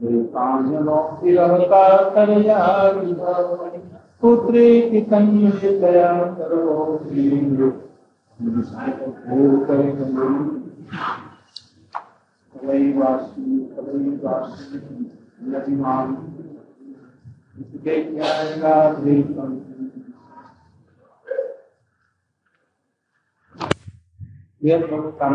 सद्भक्ताय प्राप्तमन्ते पुत्री की तन्मयतया कवैवासी कवैवासी नदीमान इसके ज्ञान से तामन मनस्काम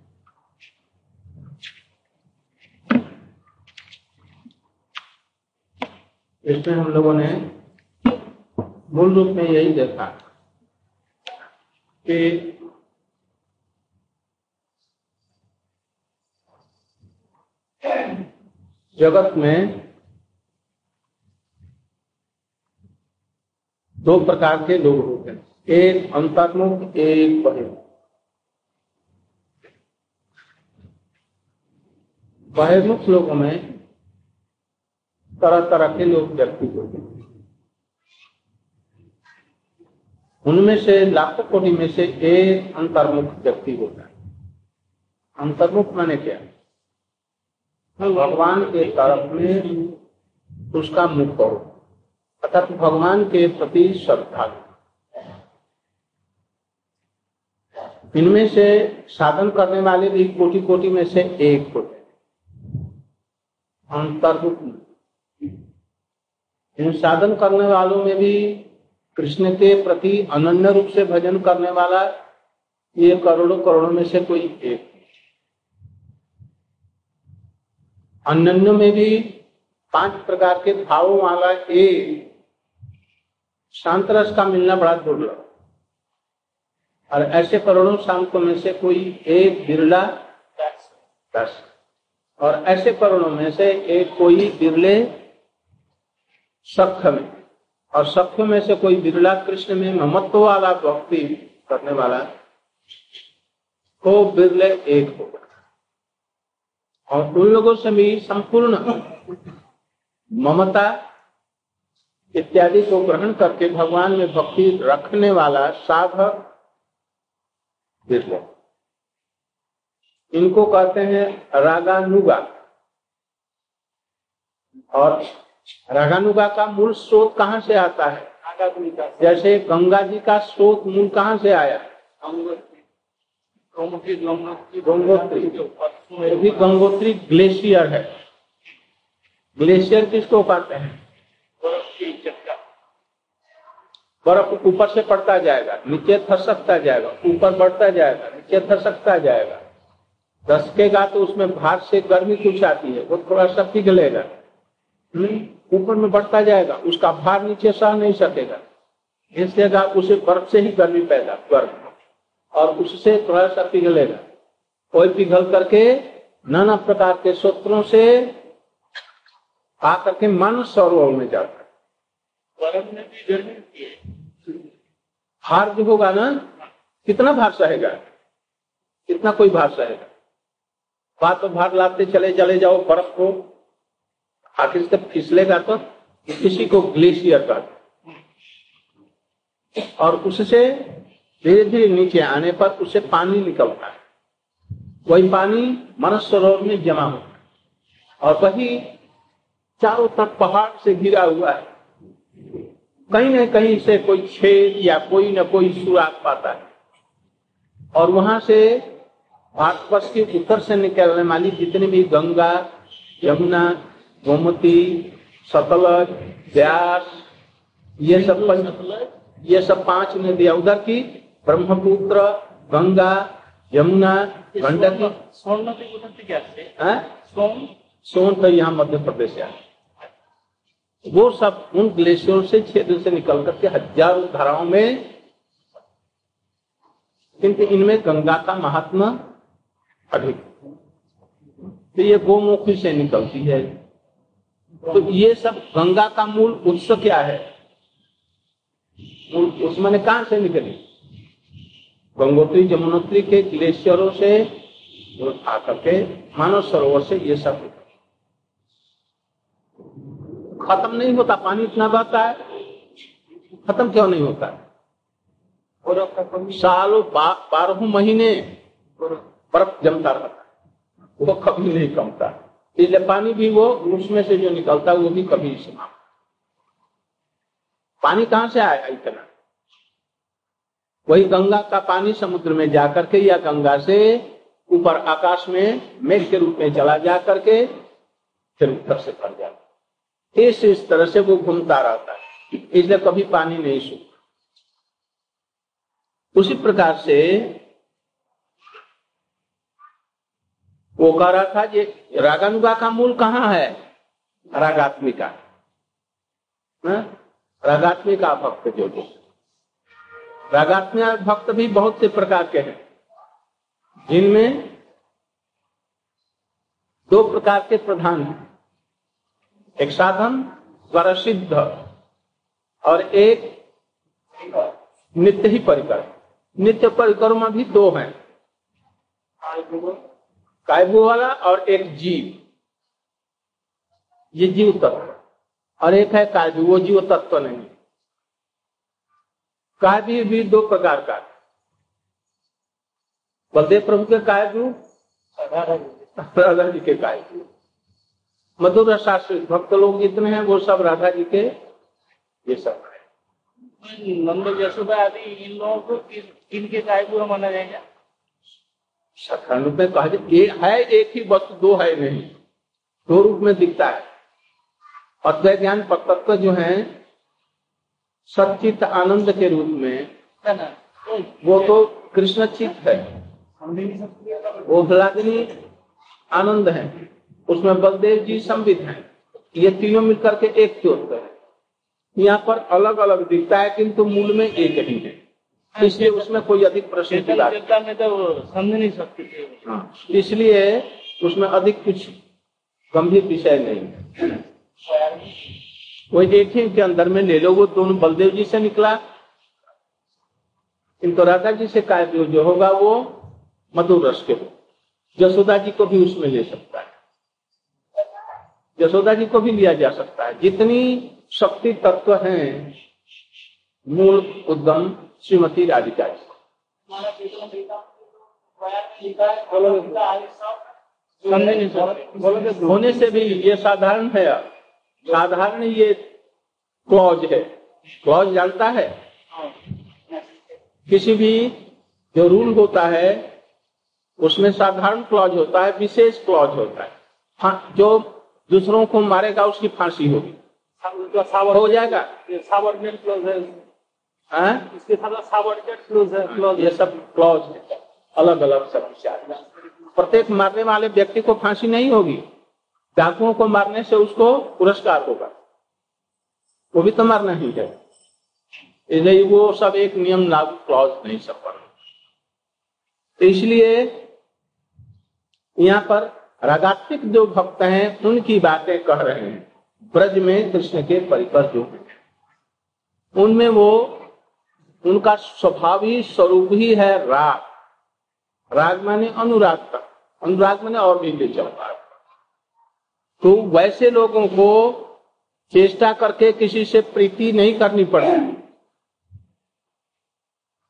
इसमें हम लोगों ने मूल रूप में यही देखा कि जगत में दो प्रकार के लोग होते हैं। एक अंतर्मुख, एक बहिर्मुख। बहिर्मुख लोगों में तरह तरह के लोग व्यक्ति होते हैं। उनमें से लाखों कोटि में से एक अंतर्मुख व्यक्ति होता है। अंतर्मुख माने क्या? भगवान। के तरफ़ में उसका मुख हो अर्थात भगवान के प्रति श्रद्धा। इनमें से साधन करने वाले भी कोटि कोटि में से एक होते अंतर्मुख। इन साधन करने वालों में भी कृष्ण के प्रति अनन्य रूप से भजन करने वाला ये करोड़ों करोड़ों में से कोई एक अन्य में भी पाँच प्रकार के भावों वाला एक शांत रस का मिलना बड़ा दुर्लभ। और ऐसे करोड़ों शांतों में से कोई एक बिरला दस। और ऐसे करोड़ों में से एक कोई बिरले सख्य में। और सख्य में से कोई बिरला कृष्ण में ममत्व वाला भक्ति करने वाला तो बिरले एक होगा और उन लोगों से भी संपूर्ण ममता इत्यादि को ग्रहण करके भगवान में भक्ति रखने वाला साधक बिरले। इनको कहते हैं रागानुगा। और रागानुगा का मूल स्रोत कहाँ से आता है? जैसे गंगा जी का स्रोत मूल कहाँ से आया? गंगोत्री। भी गंगोत्री ग्लेशियर है। ग्लेशियर किसको कहते हैं? बर्फ़ ऊपर से पड़ता जाएगा नीचे थसकता जाएगा ऊपर बढ़ता जाएगा नीचे थसकता जाएगा। दसकेगा तो उसमें भार से गर्मी कुछ आती है वो थोड़ा सा पिघलेगा। ऊपर में बढ़ता जाएगा उसका भार नीचे सह नहीं सकेगा। इसलिए उसे बर्फ़ से ही गर्मी पैदा गर्म और उससे थोड़ा सा पिघलेगा। कोई पिघल करके नाना प्रकार के सूत्रों से आकर के मानव सरोवर में जाता भार जो होगा ना कितना भार सहेगा? कितना कोई भार सहेगा? बात तो भार लाते चले चले जाओ बर्फ़ को। आखिर से फिसलेगा तो किसी को ग्लेशियर का और उससे धीरे धीरे नीचे आने पर उससे पानी निकलता है। वही पानी मनस सरोवर में जमा होता है। और वही चारों तरफ़ पहाड़ से घिरा हुआ है। कहीं न कहीं से कोई छेद या कोई न कोई सुराग पाता है। और वहाँ से भारतवर्ष के उत्तर से निकलने वाली जितनी भी गंगा, यमुना गोमती सतलज व्यास ये सब पंच ये सब पाँच नदियाँ उधर की ब्रह्मपुत्र गंगा यमुना गंडकी सोन नदी उधर से क्या हाँ? सोन? सोन तो यहाँ मध्य प्रदेश है वो सब उन ग्लेशियरों से क्षेत्र से निकल करके हज़ारों धाराओं में किंतु इनमें गंगा का महात्मा अधिक। तो ये गोमुखी से निकलती है। तो ये सब गंगा का मूल उत्स क्या है? मूल उत्स कहाँ से निकली? गंगोत्री जमुनोत्री के ग्लेशियरों से आकर के मानव सरोवर से ये सब। खत्म नहीं होता, पानी इतना बहता है। खत्म क्यों नहीं होता? कमी सालों बारह महीने बर्फ़ जमता रहता है। वो कभी नहीं कमता। इसलिए पानी भी वो उसमें से जो निकलता है, वो भी कभी समाप्त पानी कहाँ से आया इतना? वही गंगा का पानी समुद्र में जाकर के या गंगा से ऊपर आकाश में मेघ के रूप में चला जा करके फिर उत्तर से भर जाता इस इस तरह से वो घूमता रहता है। इसलिए कभी पानी नहीं सूखता। उसी प्रकार से वो कह रहा था ये रागानुगा का मूल कहाँ है? रागात्मिका। हाँ? रागात्मिका भक्त जो जो। रागात्मिका भक्त भी बहुत से प्रकार के हैं। जिनमें दो प्रकार के प्रधान हैं। एक साधन द्वारा सिद्ध और एक नित्य ही परिकर। नित्य परिक्रमा भी दो हैं। कायबू वाला और एक जीव। ये जीव तत्व। और एक है कायबू, वो जीव तत्व नहीं। कायबी भी दो प्रकार का है। बलदेव प्रभु के कायबू, राधा जी के कायबू। मधुर शास्त्रित भक्त लोग जितने हैं, वो सब राधा जी के, ये सब है। नंद यशोदा आदि, इन लोगों को किनके काय बुरा माना जाएगा? सखंड रूप में कहा जाए है, एक ही वस्तु, दो है नहीं। दो रूप में दिखता है। अद्वैत ज्ञान तत्व जो है सचित आनंद के रूप में, वो तो कृष्ण चित है। वो भलादिनी आनंद है। उसमें बलदेव जी संबित हैं। ये तीनों मिलकर के एक ज्योत है। यहाँ पर अलग अलग दिखता है, किंतु मूल में एक ही है। इसलिए उसमें कोई अधिक प्रश्न चेतना में तो समझ नहीं सकते थे। हाँ, इसलिए उसमें अधिक कुछ गंभीर विषय नहीं है। वो एक ही के अंदर में ले लो वो दोनों बलदेव जी से निकला। किंतु राधा जी से काय जो होगा वो मधुर रस के हो। जसोदा जी को भी उसमें ले सकता है। यशोदा जी को भी लिया जा सकता है। जितनी शक्ति तत्व हैं मूल उद्गम श्रीमती राधिका जी सकते होने से भी ये साधारण है। साधारण ये क्लॉज है। क्लॉज जानता है। किसी भी जो रूल होता है उसमें साधारण क्लॉज होता है विशेष क्लॉज होता है। हाँ, जो दूसरों को मारेगा उसकी फांसी होगी। सावर हो जाएगा। है हाँ? इसके साथ साबरनेट क्लोज है क्लोज ये सब क्लॉज है अलग अलग सब विचार प्रत्येक मारने वाले व्यक्ति को फांसी नहीं होगी। डाकुओं को मारने से उसको पुरस्कार होगा। वो भी तो मारना ही है। इसलिए वो सब एक नियम लागू क्लॉज नहीं सब पर। तो इसलिए यहाँ पर रागात्मिक जो भक्त हैं उनकी बातें कह रहे हैं। ब्रज में कृष्ण के परिकर जो हैं। उनमें वो उनका स्वभावी स्वरूप ही है राग। राग माने अनुराग का। अनुराग माने और भी रहा तो वैसे लोगों को चेष्टा करके किसी से प्रीति नहीं करनी पड़ती।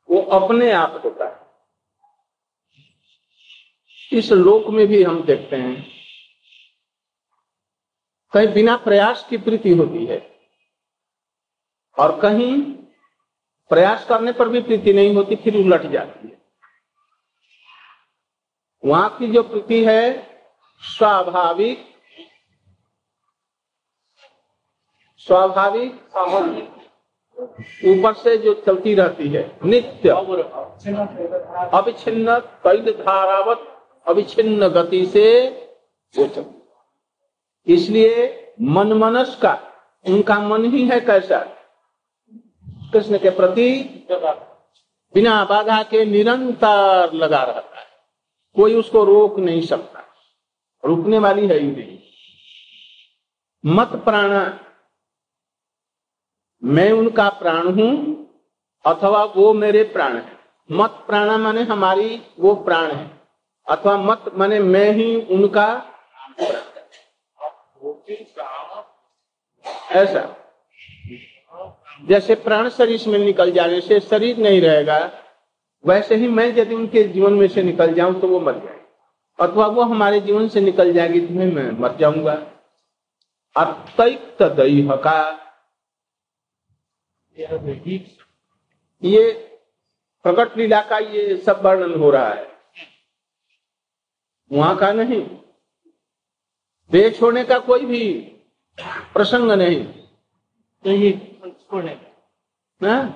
वो अपने आप होता है। इस लोक में भी हम देखते हैं। कहीं बिना प्रयास की प्रीति होती है। और कहीं प्रयास करने पर भी प्रीति नहीं होती, फिर उलट जाती है। वहाँ की जो प्रीति है, स्वाभाविक स्वाभाविक, ऊपर से जो चलती रहती है, नित्य। अविच्छिन्न तैल धारावत, अविच्छिन्न गति से वो चलती इसलिए मन मनस का उनका मन ही है कैसा? कृष्ण के प्रति बिना बाधा के निरंतर लगा रहता है। कोई उसको रोक नहीं सकता। रुकने वाली है ही नहीं। मत प्राण, मैं उनका प्राण हूँ अथवा वो मेरे प्राण है। मत प्राण माने हमारी वो प्राण है। अथवा मत माने मैं ही उनका ऐसा। जैसे प्राण शरीर में निकल जाने से शरीर नहीं रहेगा, वैसे ही मैं यदि उनके जीवन में से निकल जाऊँ तो वो मर जाए अथवा वो हमारे जीवन से निकल जाएगी तो मैं मर जाऊँगा। अत्यक्त का ये प्रकट लीला का ये सब वर्णन हो रहा है। वहाँ का नहीं। देह छोड़ने का कोई भी प्रसंग नहीं। तो ना?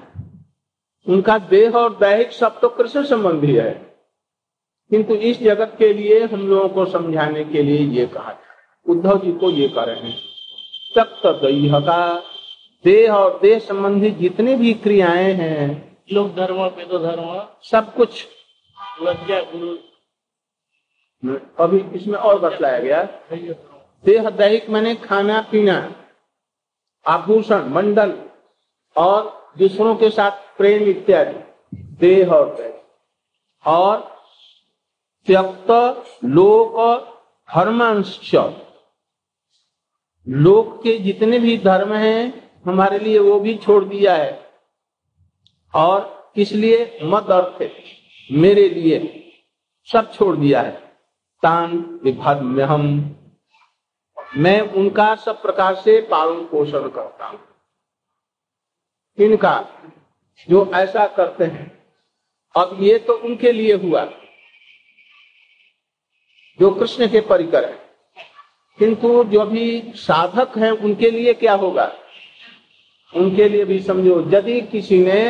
उनका देह और दैहिक सब तो कृष्ण संबंधी है। किंतु इस जगत के लिए हम लोगों को समझाने के लिए ये कहा उद्धव जी को ये कह रहे हैं। तक्त देह का देह और देह संबंधी जितने भी क्रियाएँ हैं लोग धर्म पे तो धर्म। सब कुछ। लज्जा गुरु। अभी इसमें और बतलाया गया। देह दैहिक मैंने खाना पीना। आभूषण मंडल और दूसरों के साथ प्रेम इत्यादि, देह और देह और त्यक्त लोक धर्मांश। लोक के जितने भी धर्म हैं, हमारे लिए वो भी छोड़ दिया है। और इसलिए मत अर्थ मेरे लिए सब छोड़ दिया है। तान विभाग में हम। मैं उनका सब प्रकार से पालन पोषण करता हूँ। इनका, जो ऐसा करते हैं। अब ये तो उनके लिए हुआ, जो कृष्ण के परिकर है। किंतु जो भी साधक हैं, उनके लिए क्या होगा? उनके लिए भी समझो, यदि किसी ने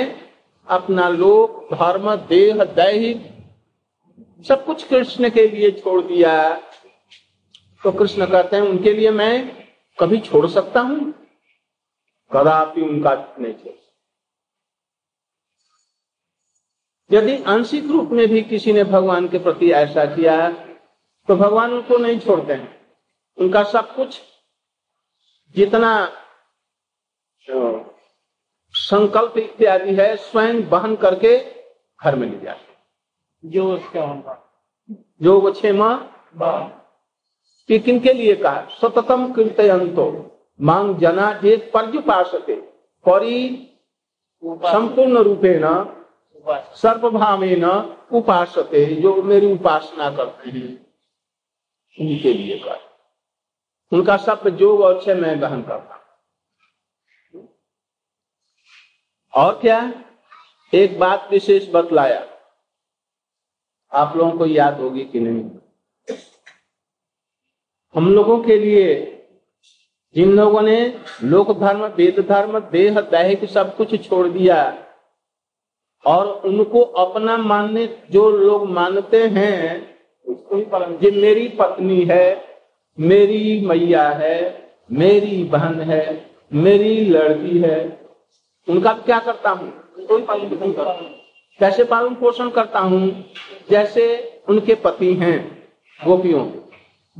अपना लोक, धर्म, देह, दैहिक सब कुछ कृष्ण के लिए छोड़ दिया तो कृष्ण कहते हैं, उनके लिए मैं कभी छोड़ सकता हूँ? कदापि उनका नहीं छोड़ यदि आंशिक रूप में भी किसी ने भगवान के प्रति ऐसा किया है तो भगवान उनको नहीं छोड़ते हैं। उनका सब कुछ जितना संकल्प इत्यादि है स्वयं बहन करके घर में ले जाते जो उसका जो वो छे छेमा कि किनके लिए कहा? सततम कीर्तयंतो। मांग जना जे पर्युपासते परी संपूर्ण रूपे न सर्वभावे न उपासते जो मेरी उपासना करते हैं उनके लिए कर। उनका सब जो अच्छे मैं ग्रहण करता और क्या? एक बात विशेष बतलाया। आप लोगों को याद होगी कि नहीं? हम लोगों के लिए जिन लोगों ने लोक धर्म, वेद धर्म, देह, दैहिक सब कुछ छोड़ दिया और उनको अपना मानने, जो लोग मानते हैं, उसको ये मेरी पत्नी है, मेरी मैया है, मेरी बहन है, मेरी लड़की है, उनका क्या करता हूँ? कैसे पालन पोषण करता हूँ? जैसे उनके पति हैं, गोपियों।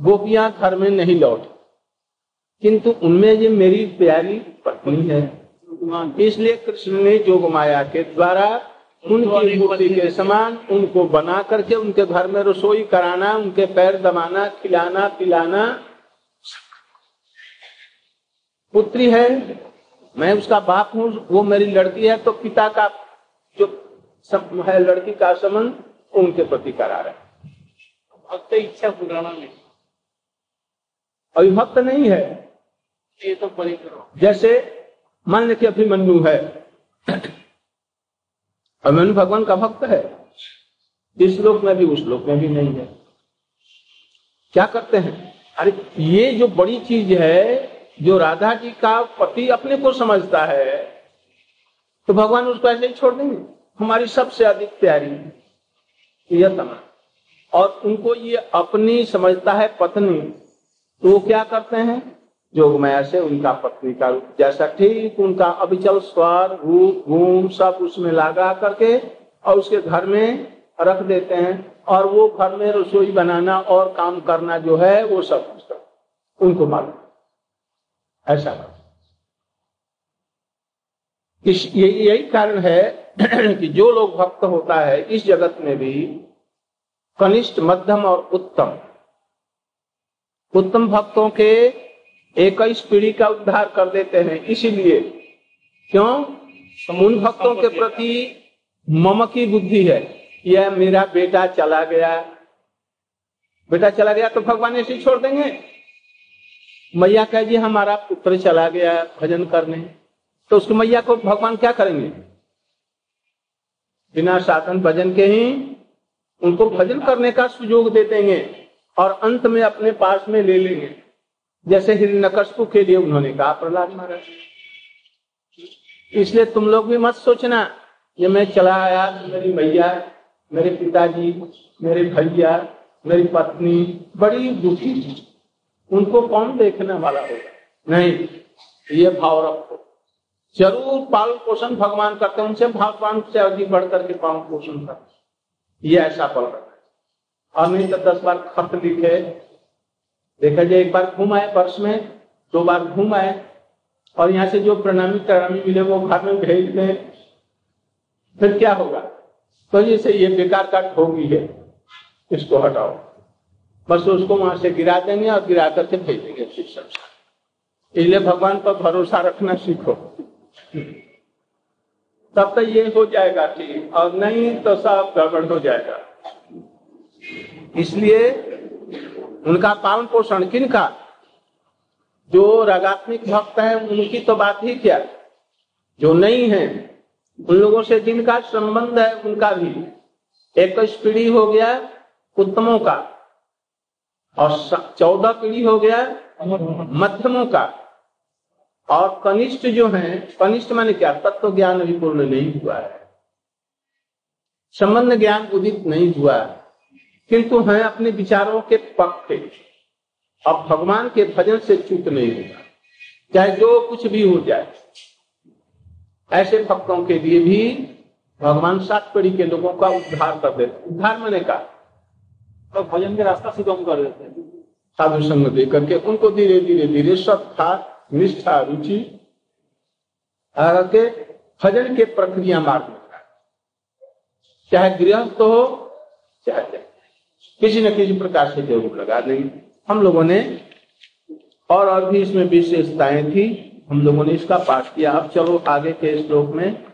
गोपियाँ घर में नहीं लौट किंतु उनमें ये मेरी प्यारी पत्नी है। इसलिए कृष्ण ने जोग माया के द्वारा उनकी मूर्ति के समान उनको बना करके उनके घर में रसोई कराना उनके पैर दबाना खिलाना पिलाना। पुत्री है मैं उसका बाप हूँ वो मेरी लड़की है तो पिता का जो सब है लड़की का संबंध उनके प्रति करा रहे भक्त इच्छा पुराना में। अभिभक्त नहीं है। जैसे मान लीजिए अभिमन्यु है। अभिमन्यु भगवान का भक्त है। इस लोक में भी, उस लोक में भी नहीं है। क्या करते हैं? अरे, ये जो बड़ी चीज़ है, जो राधा जी का पति अपने को समझता है तो भगवान उसको ऐसे ही छोड़ देंगे। हमारी सबसे अधिक प्यारी यह और उनको ये अपनी समझता है पत्नी। तो वो क्या करते हैं? जोग माया से उनका पत्नी का रूप। जैसा ठीक उनका अभिचल स्वर, रूप, घूम, सब उसमें लगा करके और उसके घर में रख देते हैं और वो घर में रसोई बनाना और काम करना जो है वो सब कुछ उनको मालूम ऐसा इस यही कारण है कि जो लोग भक्त होता है, इस जगत में भी कनिष्ठ, मध्यम और उत्तम उत्तम भक्तों के इक्कीस पीढ़ी का उद्धार कर देते हैं। इसीलिए क्यों? उन भक्तों के प्रति मम की बुद्धि है यह मेरा बेटा चला गया। बेटा चला गया तो भगवान ऐसे छोड़ देंगे। मैया कह, जी, हमारा पुत्र चला गया भजन करने। तो उसकी मैया को भगवान क्या करेंगे? बिना साधन भजन के ही उनको भजन करने का सुयोग दे देंगे और अंत में अपने पास में ले लेंगे। जैसे हिरण्यकशपु के लिए उन्होंने कहा, प्रहलाद महाराज। इसलिए तुम लोग भी मत सोचना ये मैं चला आया, मेरी मैया, मेरे पिताजी, मेरे भैया, मेरी पत्नी, बड़ी दुखी थी उनको कौन देखने वाला होगा? नहीं, ये भाव रखो। ज़रूर पालन पोषण भगवान करते उनसे भगवान से अधिक बढ़ करके पालन पोषण करते ये ऐसा पल रखा और नहीं तो दस बार खत लिखे देखा जाए, एक बार घूम आए वर्ष में, दो बार घूम आए, और यहाँ से जो प्रणामी प्रणामी मिले, वो घर में भेज दें। फिर क्या होगा? तो जैसे ये बेकार का ठोगी है। इसको हटाओ। बस उसको वहाँ से गिरा देंगे और गिरा करके भेज देंगे इसलिए भगवान पर भरोसा रखना सीखो। तब तो ये हो जाएगा ठीक और नहीं तो सब गड़बड़ हो जाएगा। इसलिए उनका पालन पोषण किन का? जो रागात्मिक भक्त है, उनकी तो बात ही क्या? जो नहीं है, उन लोगों से जिनका संबंध है, उनका भी। एक पीढ़ी हो गया उत्तमों का, और चौदह पीढ़ी हो गया मध्यमों का। और कनिष्ठ जो है, कनिष्ठ माने क्या? तत्व ज्ञान अभी पूर्ण नहीं हुआ है। संबंध ज्ञान उदित नहीं हुआ है। किंतु है अपने विचारों के पक्ष अब भगवान के भजन से चूक नहीं होगा। चाहे जो कुछ भी हो जाए। ऐसे भक्तों के लिए भी भगवान सात पीढ़ी के लोगों का उद्धार कर देते उद्धार मैंने कहा। तो भजन के रास्ता सुगम कर देते हैं। साधु संग दे करके उनको धीरे धीरे धीरे सत्ता निष्ठा रुचि के भजन के प्रक्रिया मार्ग में। चाहे गृहस्थ हो चाहे किसी न किसी प्रकार से ज़रूर लगा देंगे। हम लोगों ने और और भी इसमें विशेषताएँ थी। हम लोगों ने इसका पाठ किया। अब चलो आगे के श्लोक में।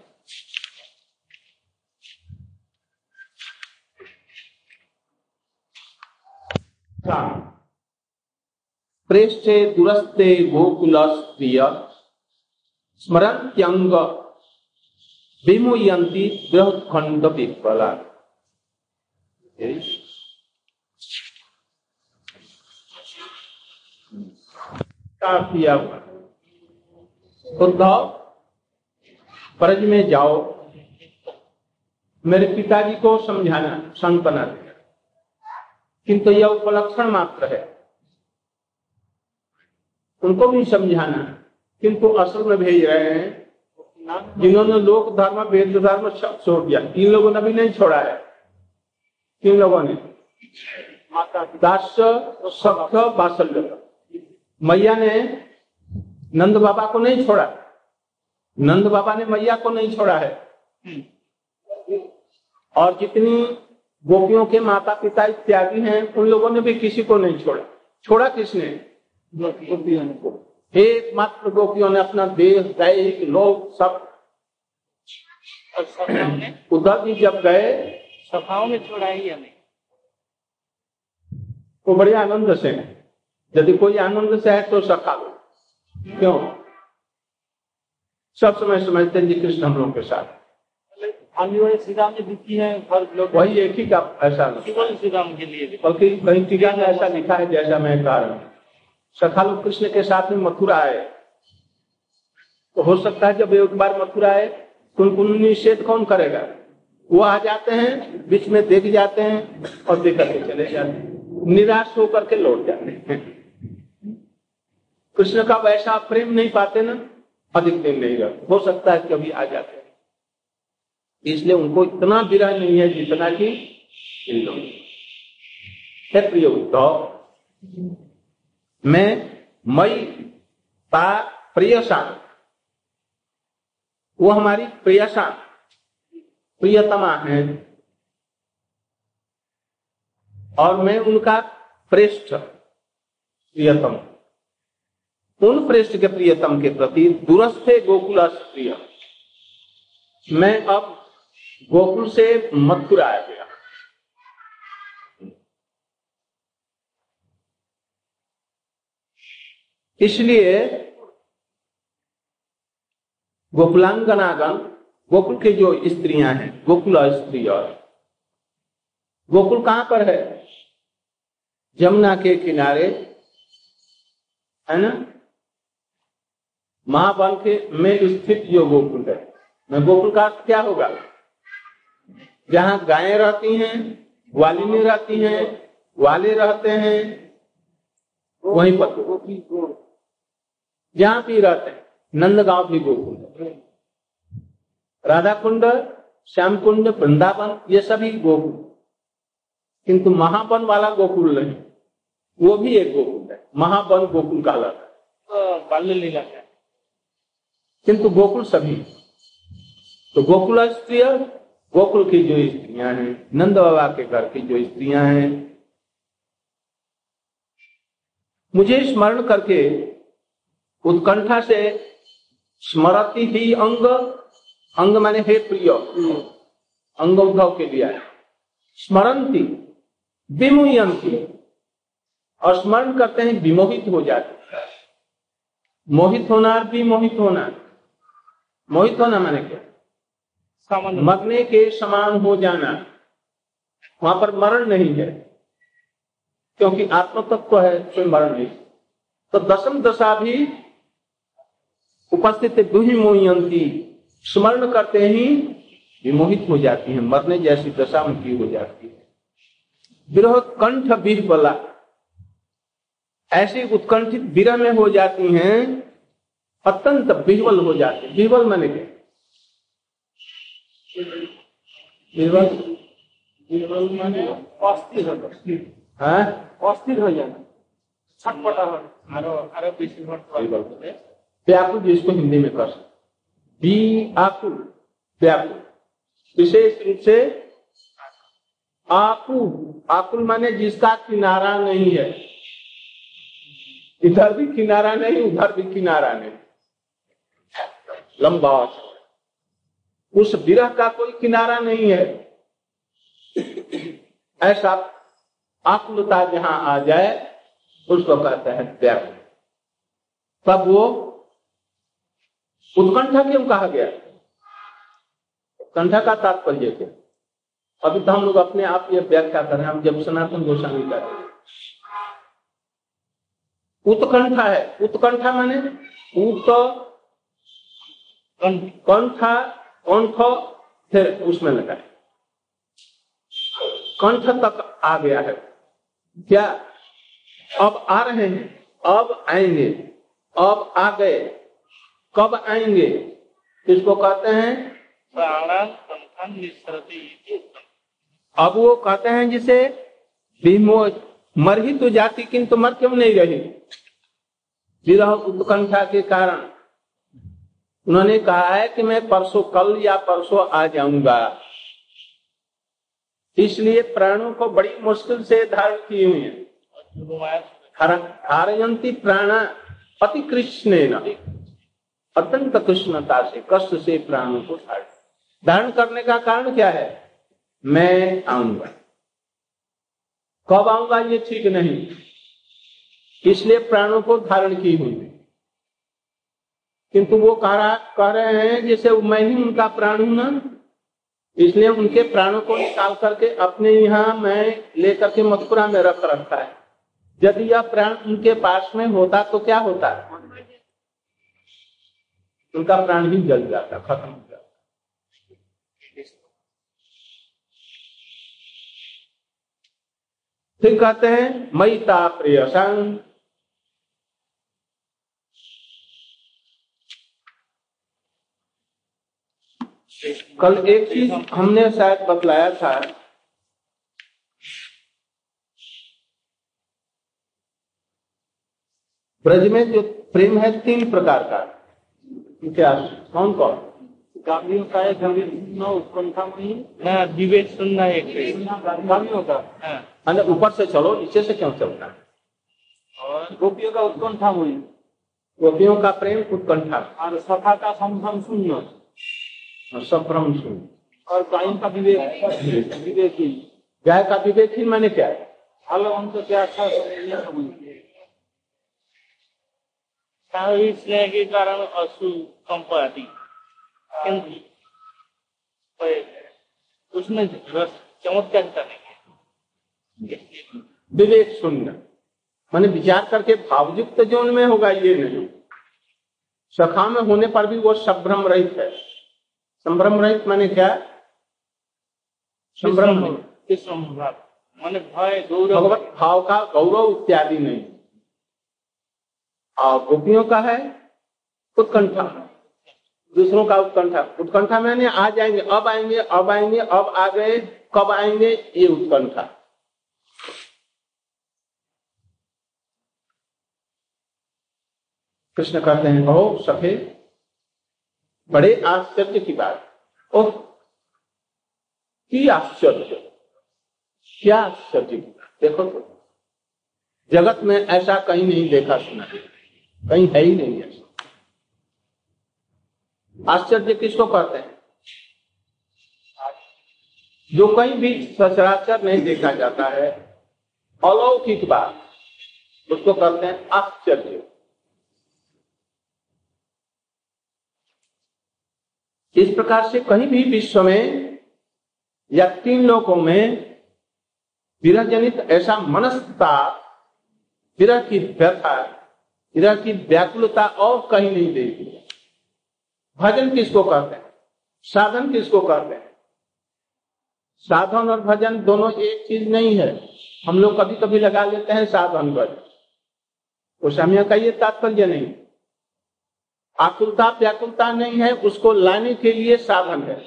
प्रेष्ठे दुरस्ते गोकुल स्त्रिय स्मरत्यंग विमुयंती बृहत खंड विफला किया हुआ उद्धव ब्रज में जाओ। मेरे पिताजी को समझाना सांत्वना देना किंतु यह उपलक्षण मात्र है। उनको भी समझाना किंतु असल में भेज रहे हैं जिन्होंने लोक धर्म वेद धर्म सब छोड़ दिया। इन लोगों ने भी नहीं छोड़ा है। किन लोगों ने। दास सख्त बासल्य मैया ने नंद बाबा को नहीं छोड़ा। नंद बाबा ने मैया को नहीं छोड़ा है। और जितनी गोपियों के माता पिता इत्यादि हैं उन लोगों ने भी किसी को नहीं छोड़ा। छोड़ा किसने? गोपियों को एक मात्र गोपियों ने अपना देह दैहिक लोग सब। उद्धव जी जब गए सभाओं में छोड़ा ही हमें। तो बड़े आनंद से यदि कोई आनंद से है तो सखा लो क्यों? सब समय समझते हैं जी कृष्ण हम लोग के साथ। श्री राम ने लिखी है लोग वही एक ही का ऐसा श्री राम के लिए बल्कि कहीं टीका में ऐसा लिखा है जैसा मैं कह रहा हूँ। सखालु कृष्ण के साथ में मथुरा आए। तो हो सकता है जब एक बार मथुरा आए तो निषेध कौन करेगा? वो आ जाते हैं बीच में देख जाते हैं और देख करके चले जाते हैं। निराश होकर के लौट जाते हैं। कृष्ण का वैसा प्रेम नहीं पाते ना, अधिक दिन नहीं रहते हो सकता है कभी आ जाते इसलिए उनको इतना विरह नहीं है जितना कि इन लोगों प्रिय उद्धव, मैं मई ता प्रियसा वो हमारी प्रियसा प्रियतमा है। और मैं उनका प्रेष्ठ, प्रियतम। उन प्रेष्ठ के प्रियतम के प्रति दूरस्थे गोकुल प्रिय मैं अब गोकुल से मथुरा आ गया। इसलिए गोकुलांगनागन गोकुल की जो स्त्रियाँ हैं, गोकुल स्त्री और गोकुल कहाँ पर है? जमुना के किनारे, है ना? महाबल के में स्थित जो गोकुल है, मैं गोकुल का क्या होगा? जहाँ गायें रहती हैं वालिनी रहती हैं वाले रहते हैं, वहीं पर। जहाँ भी रहते हैं, नंदगांव भी गोकुल है। राधा कुंड श्याम कुंड वृंदावन, ये सभी गोकुल। किंतु महावन वाला गोकुल नहीं, वो भी एक गोकुल है। महावन गोकुल कहलाता है। बाल्य लीला है। किंतु गोकुल सभी। तो गोकुल स्त्रिय गोकुल की जो स्त्रियाँ हैं, नंद बाबा के घर की जो स्त्रियाँ हैं, मुझे स्मरण करके उत्कंठा से स्मरती ही अंग। अंग माने हे प्रिय, अंग उद्धव के लिए स्मरणती विमुयंती और स्मरण करते हैं विमोहित हो जाते। मोहित होना और विमोहित होना। मोहित होना माने क्या? मरने के समान हो जाना। वहाँ पर मरण नहीं है क्योंकि आत्म तत्व है कोई मरण नहीं। तो दसम दशा भी उपस्थित दुही मोहयंती। स्मरण करते ही विमोहित हो जाती है मरने जैसी दशा उनकी हो जाती है। विरोह कंठ बीर बला। ऐसी उत्कंठित विरह में हो जाती हैं अत्यंत बिहवल हो जाते बिहवल माने क्या? बिहवल बिरबल माने अस्थिर हो है? अस्थिर हो जाना छटपटा हो आरो आरो बेसी व्याकुल जिसको हिंदी में कर आकुल व्याकुल। विशेष रूप से आकुल। आकुल माने जिसका किनारा नहीं है। इधर भी किनारा नहीं उधर भी किनारा नहीं। लंबा उस विरह का कोई किनारा नहीं है। ऐसा आकुलता जहाँ आ जाए, उसको कहते हैं व्याकुल तब वो उत्कंठा क्यों कहा गया? उत्कंठा का तात्पर्य क्या? अभी तो हम लोग अपने आप ये व्याख्या कर रहे हैं, हम जब सनातन गोस्वामी कर उत्कंठा है। उत्कंठा माने उत कंठा कंठ फिर उसमें लगा। है कंठ तक आ गया है। क्या? अब आ रहे हैं अब आएँगे अब आ गए कब आएँगे? इसको कहते हैं? अब वो कहते हैं जिसे मर ही तो जाती किंतु मर क्यों नहीं रही? विरह उत्कंठा के कारण। उन्होंने कहा है कि मैं परसों कल या परसों आ जाऊँगा। इसलिए प्राणों को बड़ी मुश्किल से धारण की हुई है। धारयंती प्राणा अति कृष्ण अत्यंत कृष्णता से, कष्ट से प्राणों को धारण। धारण करने का कारण क्या है? मैं आऊँगा। कब आऊँगा ये ठीक नहीं। इसलिए प्राणों को धारण की हुई है। किंतु वो कह रहा कह रहे हैं जैसे मैं ही उनका प्राण हूँ ना। इसलिए उनके प्राणों को निकाल करके अपने यहाँ मैं लेकर के मथुरा में रख रखा है। यदि यह प्राण उनके पास में होता तो क्या होता? उनका प्राण ही जल जाता, खत्म हो जाता। फिर कहते हैं, मैता प्रिय संग कल एक चीज़ हमने शायद बतलाया था। ब्रज में जो प्रेम है तीन प्रकार का। क्या कौन कौन? का है सुनना उत्कंठा में हाँ विवेक सुनना एक गाभियों का? हाँ। ऊपर से चलो नीचे से क्यों चलता? है और गोपियों का उत्कंठा हुई गोपियों का प्रेम उत्कंठा। और सखा का समसम सुनना ब्रह्म सुन और गायों का विवेक विवेकी। गाय का विवेक ही मैंने क्या। है फल उनको क्या अच्छा स्नेह के कारण अशु कंप आदि उसमें रस चमत्कार करेंगे विवेक शून्य। मैंने विचार करके भावयुक्त जो उनमें होगा ये नहीं। सखा में होने पर भी वो संभ्रम रहित है। संभ्रम रहित मैंने क्या? संभ्रम माने भय गौरव। भगवत भाव का गौरव इत्यादि नहीं। और गोपियों का है उत्कंठा। दूसरों का उत्कंठा। उत्कंठा मैंने आ जाएँगे अब आएँगे अब आएँगे अब आ गए कब आएँगे ये उत्कंठा। कृष्ण कहते हैं कहो सफे बड़े आश्चर्य की बात। ओह, की आश्चर्य? क्या आश्चर्य की बात? देखो तो जगत में ऐसा कहीं नहीं देखा सुना कहीं है ही नहीं ऐसा। आश्चर्य किसको कहते हैं? जो कहीं भी सचराचर नहीं देखा जाता है, अलौकिक बात, उसको कहते हैं आश्चर्य। इस प्रकार से कहीं भी विश्व में या तीन लोकों में विरह जनित ऐसा मनस्ता, विरह की व्यथा, विरह की व्याकुलता और कहीं नहीं देखी भजन किसको कहते हैं? साधन किसको कहते हैं? साधन और भजन दोनों एक चीज़ नहीं है। हम लोग कभी कभी लगा लेते हैं साधन भजन। उस समय का ये तात्पर्य नहीं। आकुलता व्याकुलता नहीं है, उसको लाने के लिए साधन है।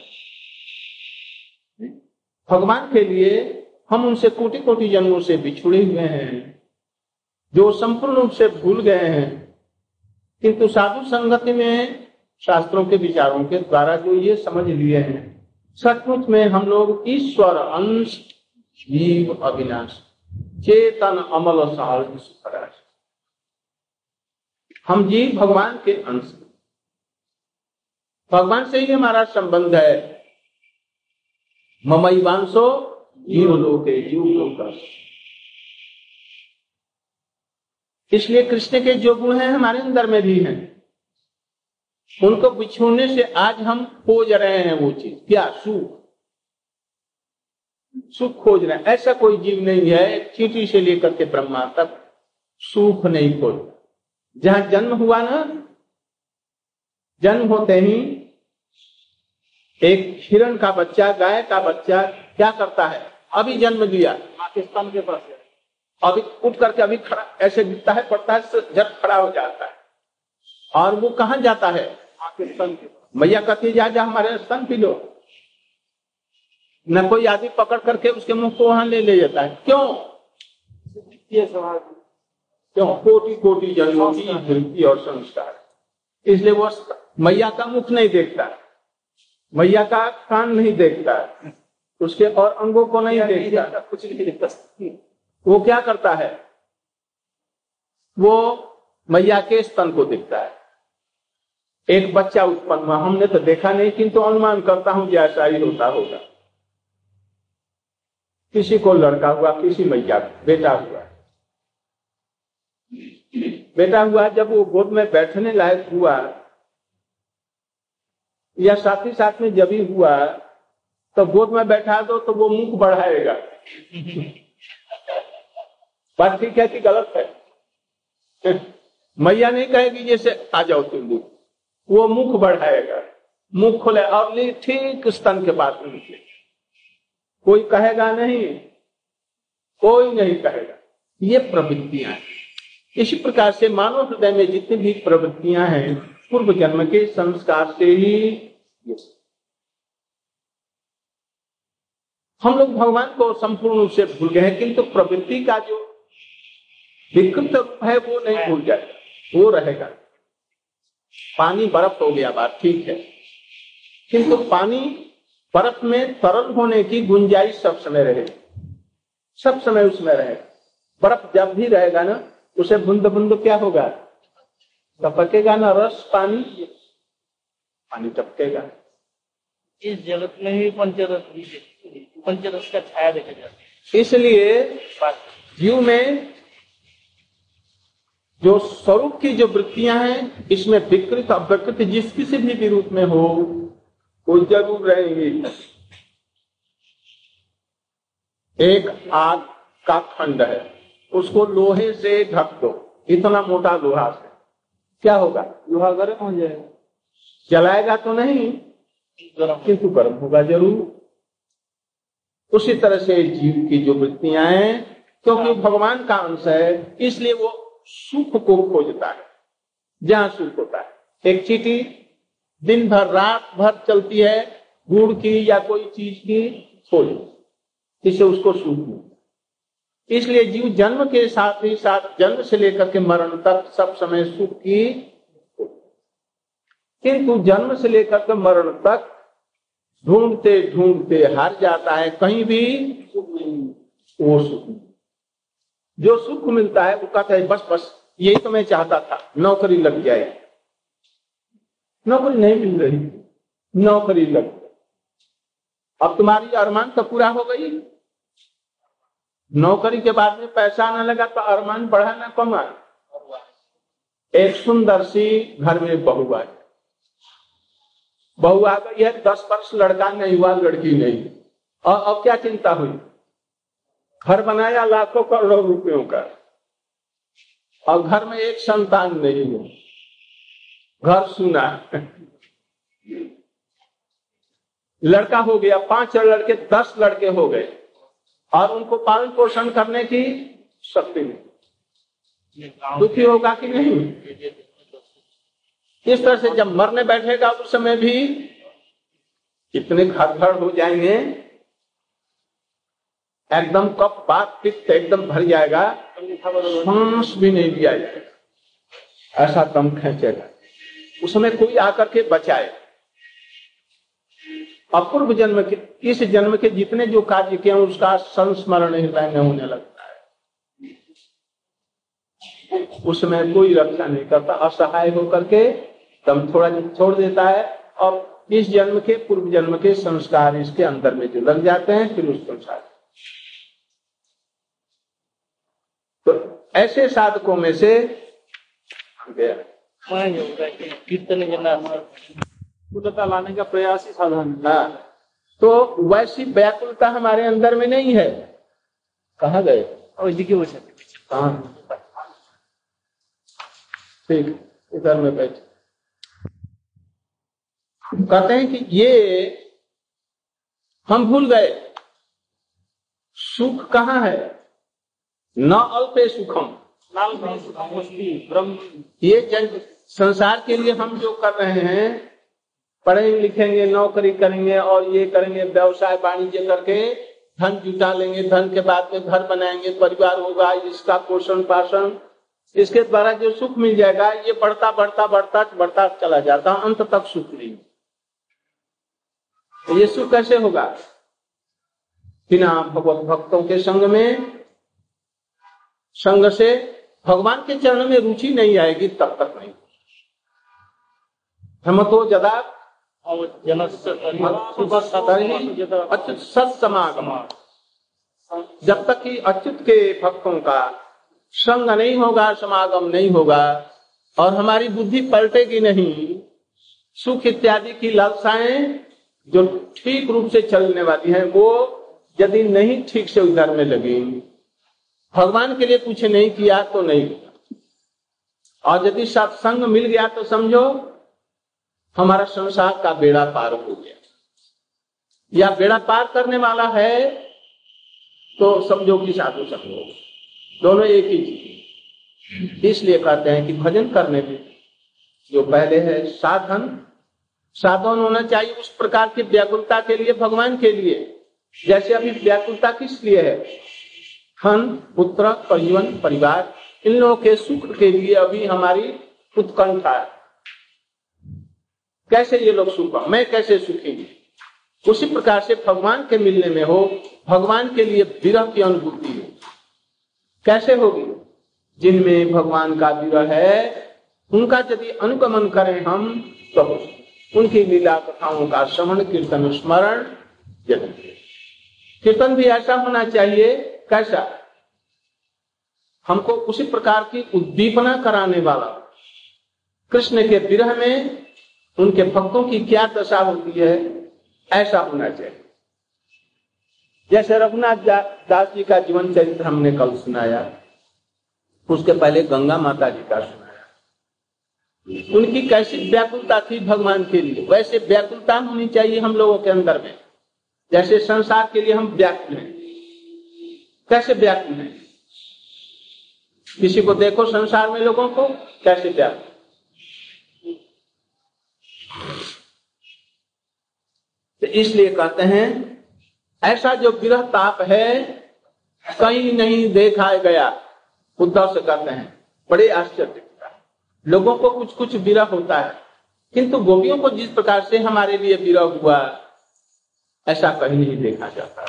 भगवान के लिए हम उनसे कोटि कोटि जन्मों से बिछुड़े हुए हैं, जो संपूर्ण रूप से भूल गए हैं। किंतु साधु संगति में शास्त्रों के विचारों के द्वारा जो ये समझ लिए हैं, सचमुच में हम लोग ईश्वर अंश, जीव अविनाश, चेतन अमल सहज हम जीव भगवान के अंश भगवान से ही हमारा संबंध है। ममई वांसो, जीव लोके, जीव लोक। इसलिए कृष्ण के जो गुण हैं हमारे अंदर में भी हैं। उनको बिछोड़ने से आज हम खोज रहे हैं वो चीज़। क्या सुख? सुख खोज रहे हैं। ऐसा कोई जीव नहीं है, चीटी से लेकर के ब्रह्मा तक सुख नहीं खोज। जहाँ जन्म हुआ ना जन्म होते ही एक हिरण का बच्चा गाय का बच्चा क्या करता है? अभी जन्म लिया। पाकिस्तान के पास है अभी उठ करके अभी खड़ा ऐसे गिरता है पड़ता है जब खड़ा हो जाता है। और वो कहा जाता है? पाकिस्तान के मैया कहती जा जा हमारे स्तन पी लो। न कोई आदमी पकड़ करके उसके मुँह को वहाँ ले ले जाता है। क्यों? सवाल क्यों? कोटि कोटि जन्मों की वृत्ति और संस्कार। इसलिए वो मैया का मुख नहीं देखता मैया का कान नहीं देखता उसके और अंगों को नहीं देखता कुछ नहीं देखता वो क्या करता है? वो मैया के स्तन को देखता है। एक बच्चा उत्पन्न हुआ। हमने तो देखा नहीं किंतु अनुमान करता हूँ कि ऐसा ही होता होगा। किसी को लड़का हुआ किसी मैया बेटा हुआ। बेटा हुआ, जब वो गोद में बैठने लायक हुआ, या साथ ही साथ में जब ही हुआ तो गोद में बैठा दो तो वो मुँह बढ़ाएगा। बात ठीक है कि गलत है? मैया नहीं कहेगी, जैसे आ जाओ तुम भी। वो मुख बढ़ाएगा। मुख खोले और ली ठीक स्तन के पास में निकले। कोई कहेगा नहीं, कोई नहीं कहेगा। ये प्रवृत्तियाँ हैं। इसी प्रकार से मानव हृदय में जितनी भी प्रवृत्तियाँ हैं, पूर्व जन्म के संस्कार से ही हम लोग भगवान को संपूर्ण रूप से भूल गए हैं, किंतु प्रवृत्ति का जो विकृत रूप है, वो नहीं भूल जाएगा वो रहेगा। पानी बर्फ़ हो गया, बात ठीक है। किंतु पानी बर्फ़ में तरल होने की गुंजाइश सब समय रहेगी सब समय उसमें रहेगा बर्फ़ जब भी रहेगा ना उसे बुंद बुंद क्या होगा? टपकेगा ना रस पानी? पानी टपकेगा। इस जगत में ही पंचरस पंचरस का छाया देखा जाता है। इसलिए जीव में जो स्वरूप की जो वृत्तियाँ हैं इसमें विकृत अव्यकृत जिस किसी भी विरूप में हो वो ज़रूर रहेंगी। एक आग का खंड है। उसको लोहे से ढक दो। इतना मोटा लोहा से। क्या होगा? लोहा गर्म हो जाएगा। जलाएगा तो नहीं गर्म। किंतु गर्म होगा ज़रूर। उसी तरह से जीव की जो वृत्तियाँ हैं क्योंकि वो भगवान का अंश है इसलिए वो सुख को खोजता है जहाँ सुख होता है। एक चीटी दिन भर रात भर चलती है गुड़ की या कोई चीज़ की खोज। इससे उसको सुख मिलता है। इसलिए जीव जन्म के साथ ही साथ जन्म से लेकर के मरण तक सब समय सुख की किंतु जन्म से लेकर के मरण तक ढूंढते ढूंढते हार जाता है, कहीं भी वो सुख नहीं। जो सुख मिलता है, वो कहता है, बस बस, यही तो मैं चाहता था, नौकरी लग जाए नौकरी नहीं मिल रही, नौकरी लग। अब तुम्हारी अरमान तो पूरा हो गई नौकरी के बाद में पैसा आने लगा तो अरमान बढ़ा ना कमा एक सुंदर सी घर में बहू आई। बहू आ गई है, दस वर्ष लड़का नहीं हुआ, लड़की नहीं। और अब क्या चिंता हुई? घर बनाया लाखों करोड़ों रुपयों का। और घर में एक संतान नहीं है घर सुना। लड़का हो गया, पाँच लड़के, दस लड़के हो गए। और उनको पालन पोषण करने की शक्ति नहीं दुखी होगा कि नहीं? इस तरह से जब मरने बैठेगा, उस समय भी इतने घर घर हो जाएँगे, एकदम कप बात पित्त एकदम भर जाएगा, सांस भी नहीं लिया जाएगा। ऐसा दम खेचेगा। उस समय कोई आकर के बचाए अपूर्व जन्म के, इस जन्म के जितने जो कार्य किए उसका संस्मरण हृदय में होने लगता है। उसमें कोई रक्षा नहीं करता, असहाय होकर के दम थोड़ा छोड़ देता है और इस जन्म के, पूर्व जन्म के संस्कार इसके अंदर में जो लग जाते हैं, फिर उस संसार तो ऐसे साधकों में से गया कीर्तन कुलता लाने का प्रयास ही साधन है। तो वैसी व्याकुलता हमारे अंदर में नहीं है। कहा गए? और जी की वजह से। कहा? ठीक इधर में बैठ। कहते हैं कि ये हम भूल गए। सुख कहाँ है? न अल्पे सुखम। ये जन संसार के लिए हम जो कर रहे हैं पढ़ेंगे लिखेंगे, नौकरी करेंगे और ये करेंगे, व्यवसाय वाणिज्य करके धन जुटा लेंगे। धन के बाद में घर बनाएँगे, परिवार होगा, इसका पोषण पाषण। इसके द्वारा जो सुख मिल जाएगा, ये बढ़ता बढ़ता बढ़ता बढ़ता चला जाता, अंत तक सुख नहीं। तो ये सुख कैसे होगा? बिना भगवत भक्तों के संग में, संग से भगवान के चरण में रुचि नहीं आएगी, तब तक नहीं। हम तो जदा अच्युत सत्समागम। जब तक कि अच्युत के भक्तों का संग नहीं होगा, समागम नहीं होगा, और हमारी बुद्धि पलटेगी नहीं, सुख इत्यादि की लालसाएँ जो ठीक रूप से चलने वाली हैं, वो यदि नहीं ठीक से उधर में लगेंगी भगवान के लिए कुछ नहीं किया तो नहीं और यदि सत्संग मिल गया तो समझो हमारा संसार का बेड़ा पार हो गया। या बेड़ा पार करने वाला है तो समझो कि साधु संग हो दोनों एक ही चीज़ इसलिए कहते हैं कि भजन करने में जो पहले है साधन साधन होना चाहिए उस प्रकार की व्याकुलता के लिए, भगवान के लिए। जैसे अभी व्याकुलता किस लिए है? धन, पुत्र, परिवन, परिवार, इन लोगों के सुख के लिए अभी हमारी उत्कंठा है। कैसे ये लोग सुख मैं कैसे सुखी उसी प्रकार से भगवान के मिलने में हो, भगवान के लिए विरह की अनुभूति हो। कैसे होगी? जिनमें भगवान का विरह है, उनका यदि अनुगमन करें हम तो उनकी लीला कथाओं का श्रवण, कीर्तन, स्मरण कीर्तन भी ऐसा होना चाहिए, कैसा? हमको उसी प्रकार की उद्दीपना कराने वाला, कृष्ण के विरह में उनके भक्तों की क्या दशा होती है, ऐसा होना चाहिए। जैसे रघुनाथ दास जी का जीवन चरित्र हमने कल सुनाया, उसके पहले गंगा माता जी का सुनाया। उनकी कैसी व्याकुलता थी भगवान के लिए। वैसे व्याकुलता होनी चाहिए हम लोगों के अंदर में। जैसे संसार के लिए हम व्याकुल हैं। कैसे व्याकुल हैं? किसी को देखो संसार में लोगों को, कैसे व्याकुल? तो इसलिए कहते हैं, ऐसा जो विरह ताप है, कहीं नहीं देखा गया। उद्धव से कहते हैं, बड़े आश्चर्य। लोगों को कुछ कुछ विरह होता है, किंतु गोपियों को जिस प्रकार से हमारे लिए विरह हुआ, ऐसा कहीं नहीं देखा जाता।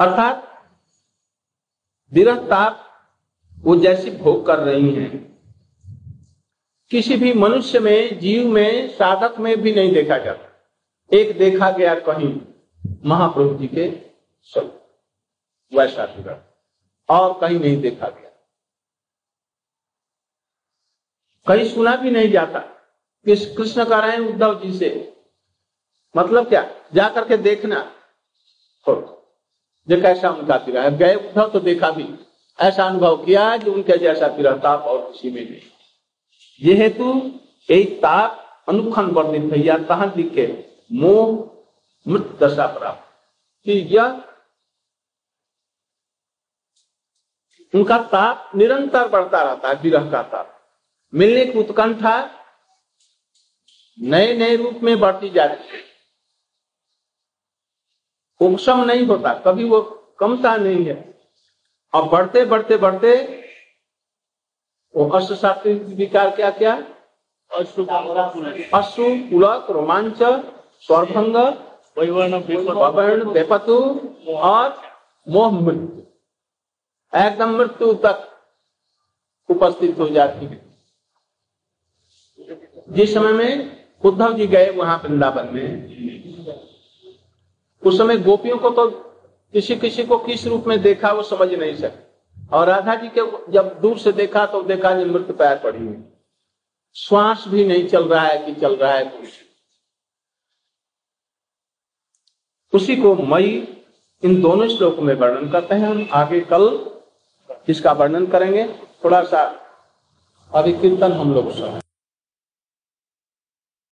अर्थात, विरह ताप वो जैसी भोग कर रही हैं किसी भी मनुष्य में, जीव में, साधक में भी नहीं देखा जाता। एक देखा गया कहीं, महाप्रभु जी के सब, वैसा और कहीं नहीं देखा गया। कहीं सुना भी नहीं जाता। कि कृष्ण कह रहे हैं उद्धव जी से। मतलब क्या? जाकर के देखना। जो कैसा उनका है। गए उद्धव तो देखा भी। ऐसा अनुभव किया जो उनके जैसा था और किसी में नहीं। हेतु एक ताप अनुखन वर्णित है या कहा लिखे मोह मृत दशा प्राप्त। कि यह उनका ताप निरंतर बढ़ता रहता है, विरह का ताप मिलने की उत्कंठा नए नए रूप में बढ़ती जाती है। उपशम नहीं होता, कभी वो कमता नहीं है। और बढ़ते बढ़ते बढ़ते वो विकार क्या क्या? अश्रु पुलक, रोमांच, स्वरभंग बेपतु और मोह मृत्यु। एकदम मृत्यु तक उपस्थित हो जाती है। जिस समय में उद्धव जी गए वहाँ वृंदावन में, उस समय गोपियों को तो किसी किसी को किस रूप में देखा वो समझ नहीं सके और राधा जी के जब दूर से देखा तो देखा जी मृत पैर पड़ी हुई। श्वास भी नहीं चल रहा है कि चल रहा है कुछ। उसी को मई, इन दोनों श्लोकों में वर्णन करते हैं। हम आगे कल इसका वर्णन करेंगे। थोड़ा सा अभी कीर्तन हम लोग सुन।